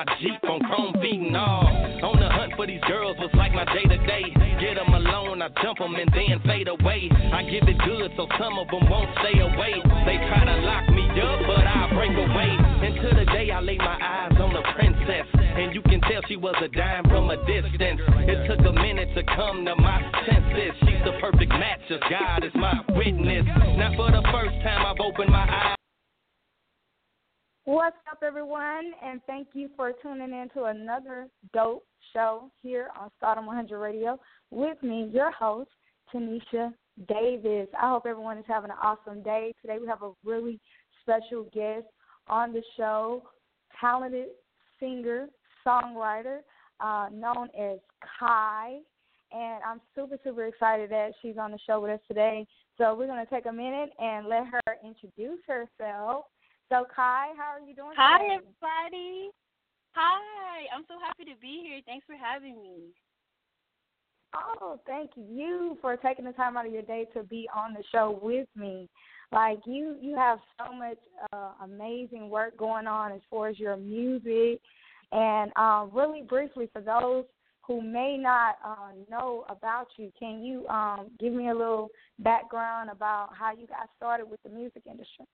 My Jeep on chrome feet and all. On the hunt for these girls was like my day to day. Get them alone, I jump them and then fade away. I give it good so some of them won't stay away. They try to lock me up, but I break away. Until the day I lay my eyes on the princess. And you can tell she was a dime from a distance. It took a minute to come to my senses. She's the perfect match, as God is my witness. Now for the first time What's up, everyone? And thank you for tuning in to another dope show here on Starrdom 100 Radio with me, your host, Tanisha Davis. I hope everyone is having an awesome day. Today we have a really special guest on the show, talented singer, songwriter, uh, known as Ki. And I'm super, super excited that she's on the show with us today. So we're going to take a minute and let her introduce herself. So, Ki, how are you doing? Hi, today? everybody. Hi, I'm so happy to be here. Thanks for having me. Oh, thank you for taking the time out of your day to be on the show with me. Like you, you have so much uh, amazing work going on as far as your music, and um, really briefly for those who may not uh, know about you, can you um, give me a little background about how you got started with the music industry?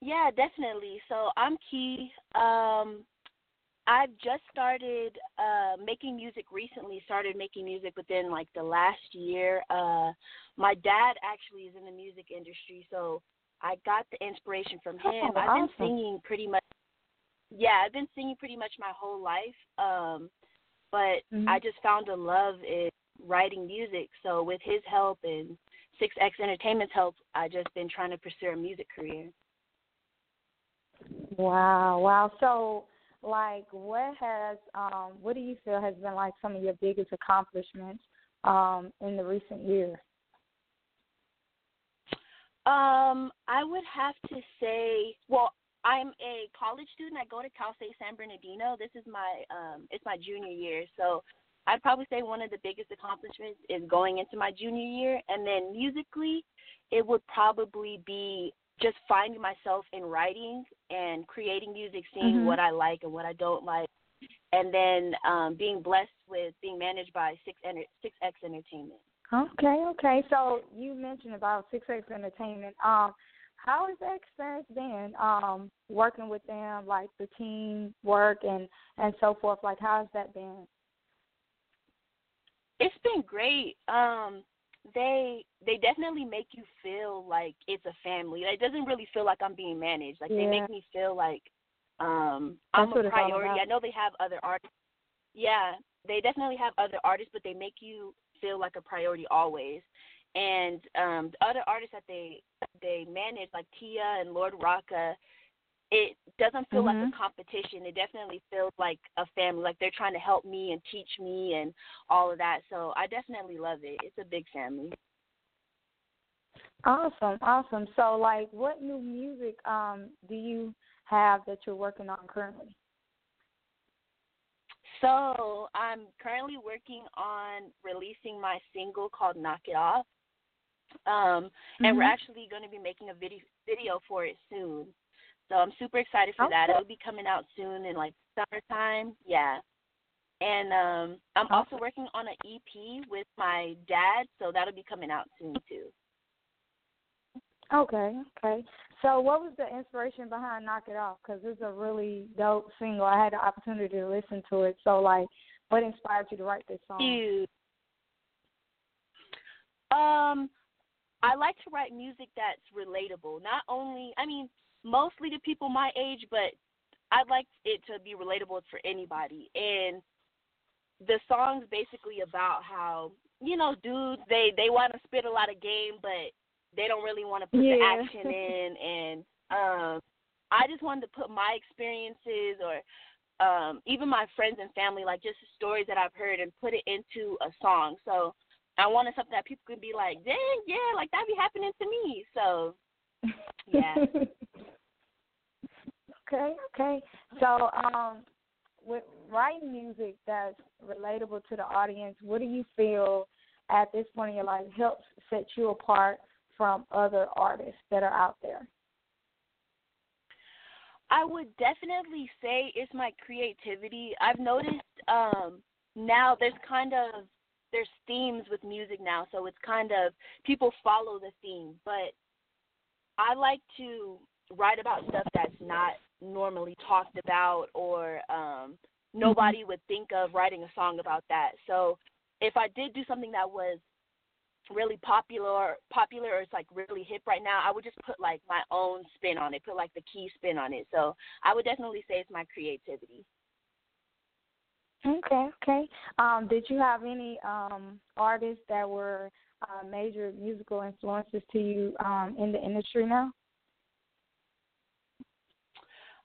Yeah, definitely. So I'm Ki. Um, I've just started uh, making music recently. Started making music within like the last year. Uh, my dad actually is in the music industry, so I got the inspiration from him. Oh, I've awesome. been singing pretty much. Yeah, I've been singing pretty much my whole life. Um, but Mhm. I just found a love in writing music. So with his help and Six X Entertainment's help, I just been trying to pursue a music career. Wow, wow. So, like, what has, um, what do you feel has been like some of your biggest accomplishments um, in the recent year? Um, I would have to say, well, I'm a college student. I go to Cal State San Bernardino. This is my um it's my junior year. So I'd probably say one of the biggest accomplishments is going into my junior year and then musically it would probably be just finding myself in writing and creating music, seeing Mhm. what I like and what I don't like. And then um being blessed with being managed by Six Enter- Six X Entertainment. Okay, okay. So you mentioned about Six X Entertainment. Um, how has that experience been? Um, working with them, like the team work and and so forth. Like, how has that been? It's been great. Um, they they definitely make you feel like it's a family. Like, It doesn't really feel like I'm being managed. Like they make me feel like um That's I'm a priority. I know they have other artists. Yeah, they definitely have other artists, but they make you feel like a priority always. And um the other artists that they they manage, like Tia and Lord Rocka, it doesn't feel like Mhm. a competition. It definitely feels like a family. Like they're trying to help me and teach me and all of that. So I definitely love it. It's a big family. Awesome, awesome. So, like, what new music um do you have that you're working on currently? So I'm currently working on releasing my single called "Knock It Off," um, and we're Mhm. actually going to be making a video video for it soon. So I'm super excited for okay. that. It'll be coming out soon in like summertime. Yeah. And um I'm also working on an EP with my dad, so that'll be coming out soon too. Okay, okay. So, what was the inspiration behind "Knock It Off"? Because it's a really dope single. I had the opportunity to listen to it. So, like, what inspired you to write this song? Um, I like to write music that's relatable. Not only, I mean, mostly to people my age, but I'd like it to be relatable for anybody. And the song's basically about how you know dudes they they want to spit a lot of game, but they don't really want to put yeah. the action in and um I just wanted to put my experiences or um even my friends and family like just stories that I've heard and put it into a song. So I wanted something that people could be like, "Dang, yeah, like that be happening to me." So yeah. okay, okay. So, um with writing music that's relatable to the audience, what do you feel at this point in your life helps set you apart from other artists that are out there? I would definitely say it's my creativity. I've noticed um now there's kind of there's themes with music now, so it's kind of people follow the theme, but I like to write about stuff that's not normally talked about or um nobody would think of writing a song about that. So if I did do something that was really popular popular or it's like really hip right now, I would just put like my own spin on it, put like the key spin on it. So I would definitely say it's my creativity. Okay, okay. Um, did you have any um, artists that were uh, major musical influences to you um, in the industry now?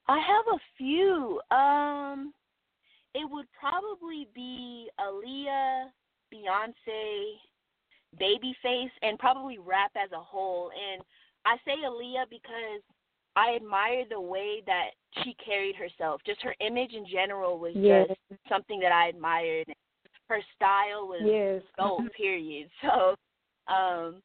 I have a few. Um, it would probably be Aaliyah, Beyonce, Babyface, and probably rap as a whole. And I say Aaliyah because I admire the way that she carried herself. Just her image in general was yes. just something that I admired. Her style was yes. gold, period. So um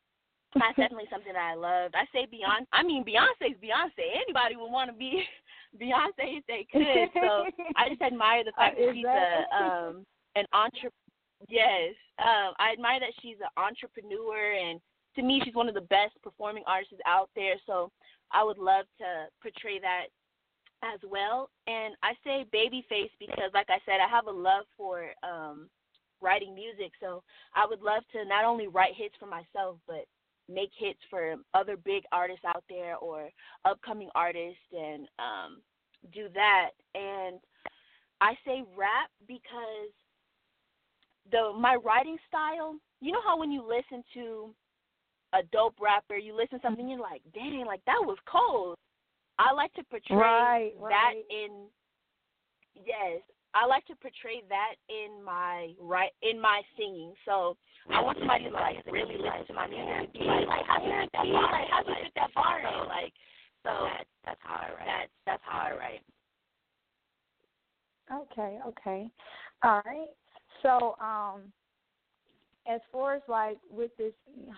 that's definitely something that I loved. I say Beyonce I mean Beyonce's Beyonce. Anybody would want to be Beyonce if they could. So I just admire the fact Uh, that she's a um an entrepreneur Yes. Um, I admire that she's an entrepreneur and to me she's one of the best performing artists out there. So I would love to portray that as well. And I say babyface because like I said, I have a love for um writing music. So I would love to not only write hits for myself but make hits for other big artists out there or upcoming artists and um do that. And I say rap because the my writing style, you know how when you listen to a dope rapper, you listen to something, you're like, dang, like that was cold. I like to portray right, that right. in yes, I like to portray that in my right in my singing. So I want somebody to like really listen to my music be like, like how do you get that far? Like how do you get that far? So, like so that, that's how I write. That's that's how I write. Okay, okay. All right. So, um, as far as like with this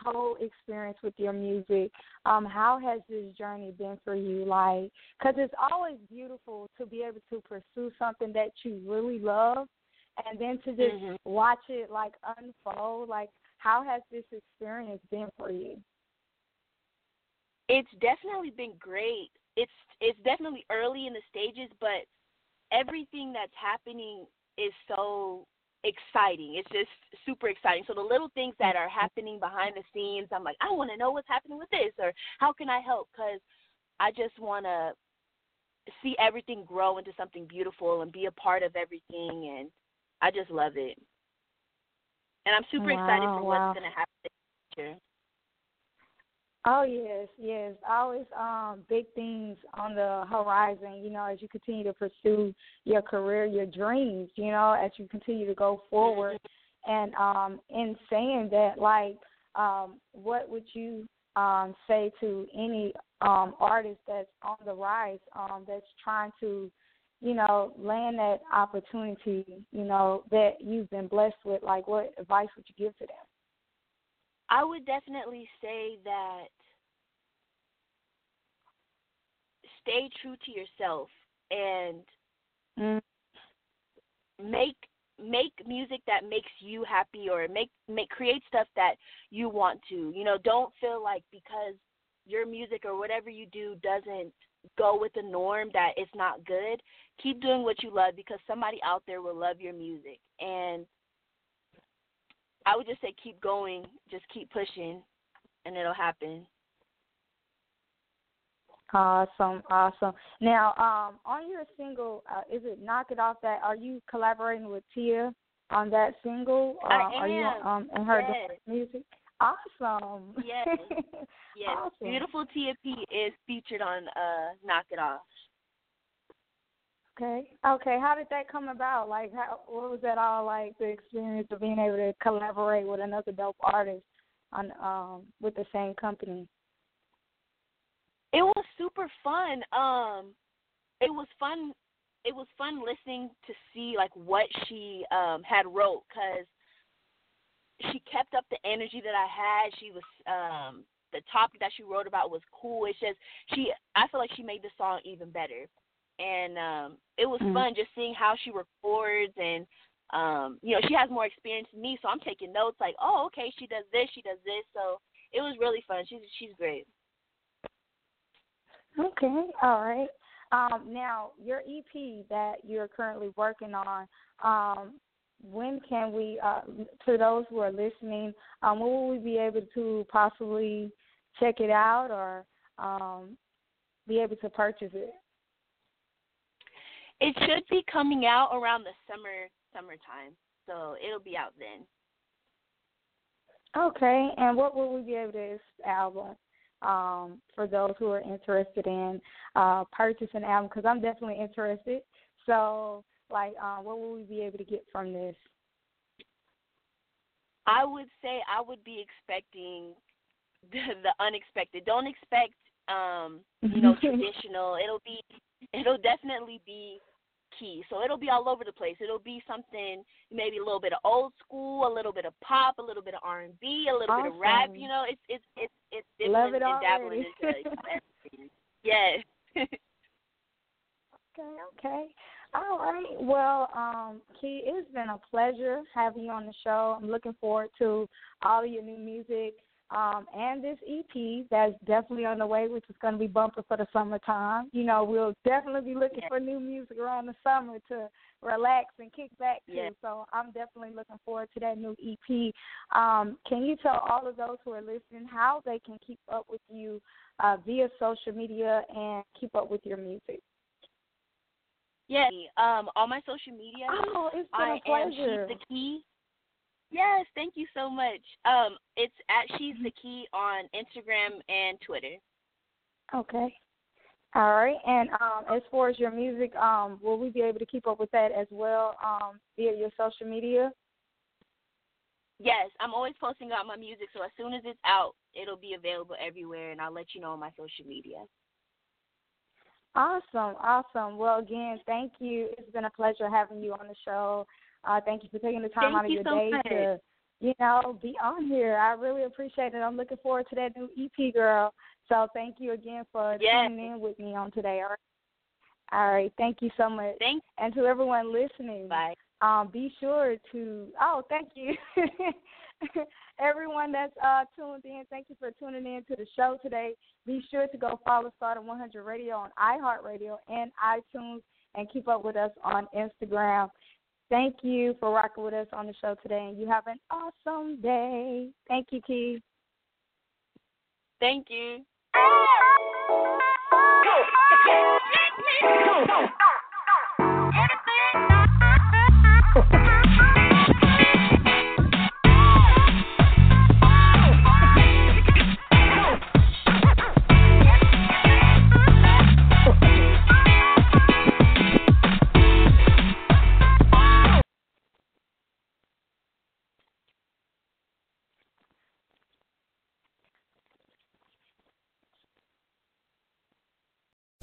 whole experience with your music, um, how has this journey been for you? Like, because it's always beautiful to be able to pursue something that you really love, and then to just Mhm. watch it like unfold. Like, how has this experience been for you? It's definitely been great. It's it's definitely early in the stages, but everything that's happening is so exciting. It's just super exciting. So the little things that are happening behind the scenes, I'm like, I want to know what's happening with this, or how can I help? Because I just want to see everything grow into something beautiful and be a part of everything, and I just love it. And I'm super excited for wow. what's going to happen in the future. Oh yes, yes. Always um big things on the horizon, you know, as you continue to pursue your career, your dreams, you know, as you continue to go forward. And um in saying that, like, um, what would you um say to any um artist that's on the rise, um, that's trying to, you know, land that opportunity, you know, that you've been blessed with, like what advice would you give to them? I would definitely say that stay true to yourself and Mm. make make music that makes you happy or make make create stuff that you want to. You know, don't feel like because your music or whatever you do doesn't go with the norm that it's not good. Keep doing what you love because somebody out there will love your music. And I would just say keep going, just keep pushing and it'll happen. Awesome, awesome. Now, um, on your single, uh, is it "Knock It Off"? That are you collaborating with Tia on that single? Uh, I Are you um in her Yes. music? Awesome. Yes. Yes. Awesome. Beautiful Tia P is featured on uh Knock It Off. Okay. Okay. How did that come about? Like, how what was that all like? The experience of being able to collaborate with another dope artist on um with the same company. It was super fun. Um it was fun it was fun listening to see like what she um had wrote cuz she kept up the energy that I had. She was um the topic that she wrote about was cool. It's just she I feel like she made the song even better. And um it was Mhm. fun just seeing how she records and um you know, she has more experience than me, so I'm taking notes like, "Oh, okay, she does this, she does this." So it was really fun. She's she's great. Okay, all right. Um, now your EP that you're currently working on, um, when can we, uh, to those who are listening, um, when will we be able to possibly check it out or um, be able to purchase it? It should be coming out around the summer summertime. So it'll be out then. Okay, and what will we be able to this album? Um, for those who are interested in uh, purchasing an album, because I'm definitely interested. So, like, uh, what will we be able to get from this? I would say I would be expecting the, the unexpected. Don't expect um, you know, traditional. It'll be it'll definitely be key. So it'll be all over the place. It'll be something maybe a little bit of old school, a little bit of pop, a little bit of R and B, a little bit of rap. You know, it's it's it's it's different it and dabbling into everything. Yes. Okay, okay. All right. Well, um, Ki, it's been a pleasure having you on the show. I'm looking forward to all of your new music um, and this EP that's definitely on the way, which is going to be bumper for the summertime. You know, we'll definitely be looking Yeah. for new music around the summer to relax and kick back to. So I'm definitely looking forward to that new EP. Um, can you tell all of those who are listening how they can keep up with you uh, via social media and keep up with your music? Yeah. Um, on my social media, Oh, it's been I a pleasure. am She's the Key. Yes, thank you so much. Um, it's at She's the Key on Instagram and Twitter. Okay. All right. And um, as far as your music, um, will we be able to keep up with that as well um, via your social media? Yes, I'm always posting out my music, so as soon as it's out, it'll be available everywhere, and I'll let you know on my social media. Awesome, awesome. Well, again, thank you. It's been a pleasure having you on the show. Uh, thank you for taking the time Thank out of you your so day much. to, you know, be on here. I really appreciate it. I'm looking forward to that new EP, girl. So thank you again for Yes. tuning in with me on today. All right. All right. Thank you so much. Thank And to everyone listening. Bye. um, be sure to oh thank you everyone that's uh, tuned in thank you for tuning in to the show today be sure to go follow starrdom 100 radio on iheartradio and itunes and keep up with us on instagram thank you for rocking with us on the show today and you have an awesome day thank you Ki Thank you.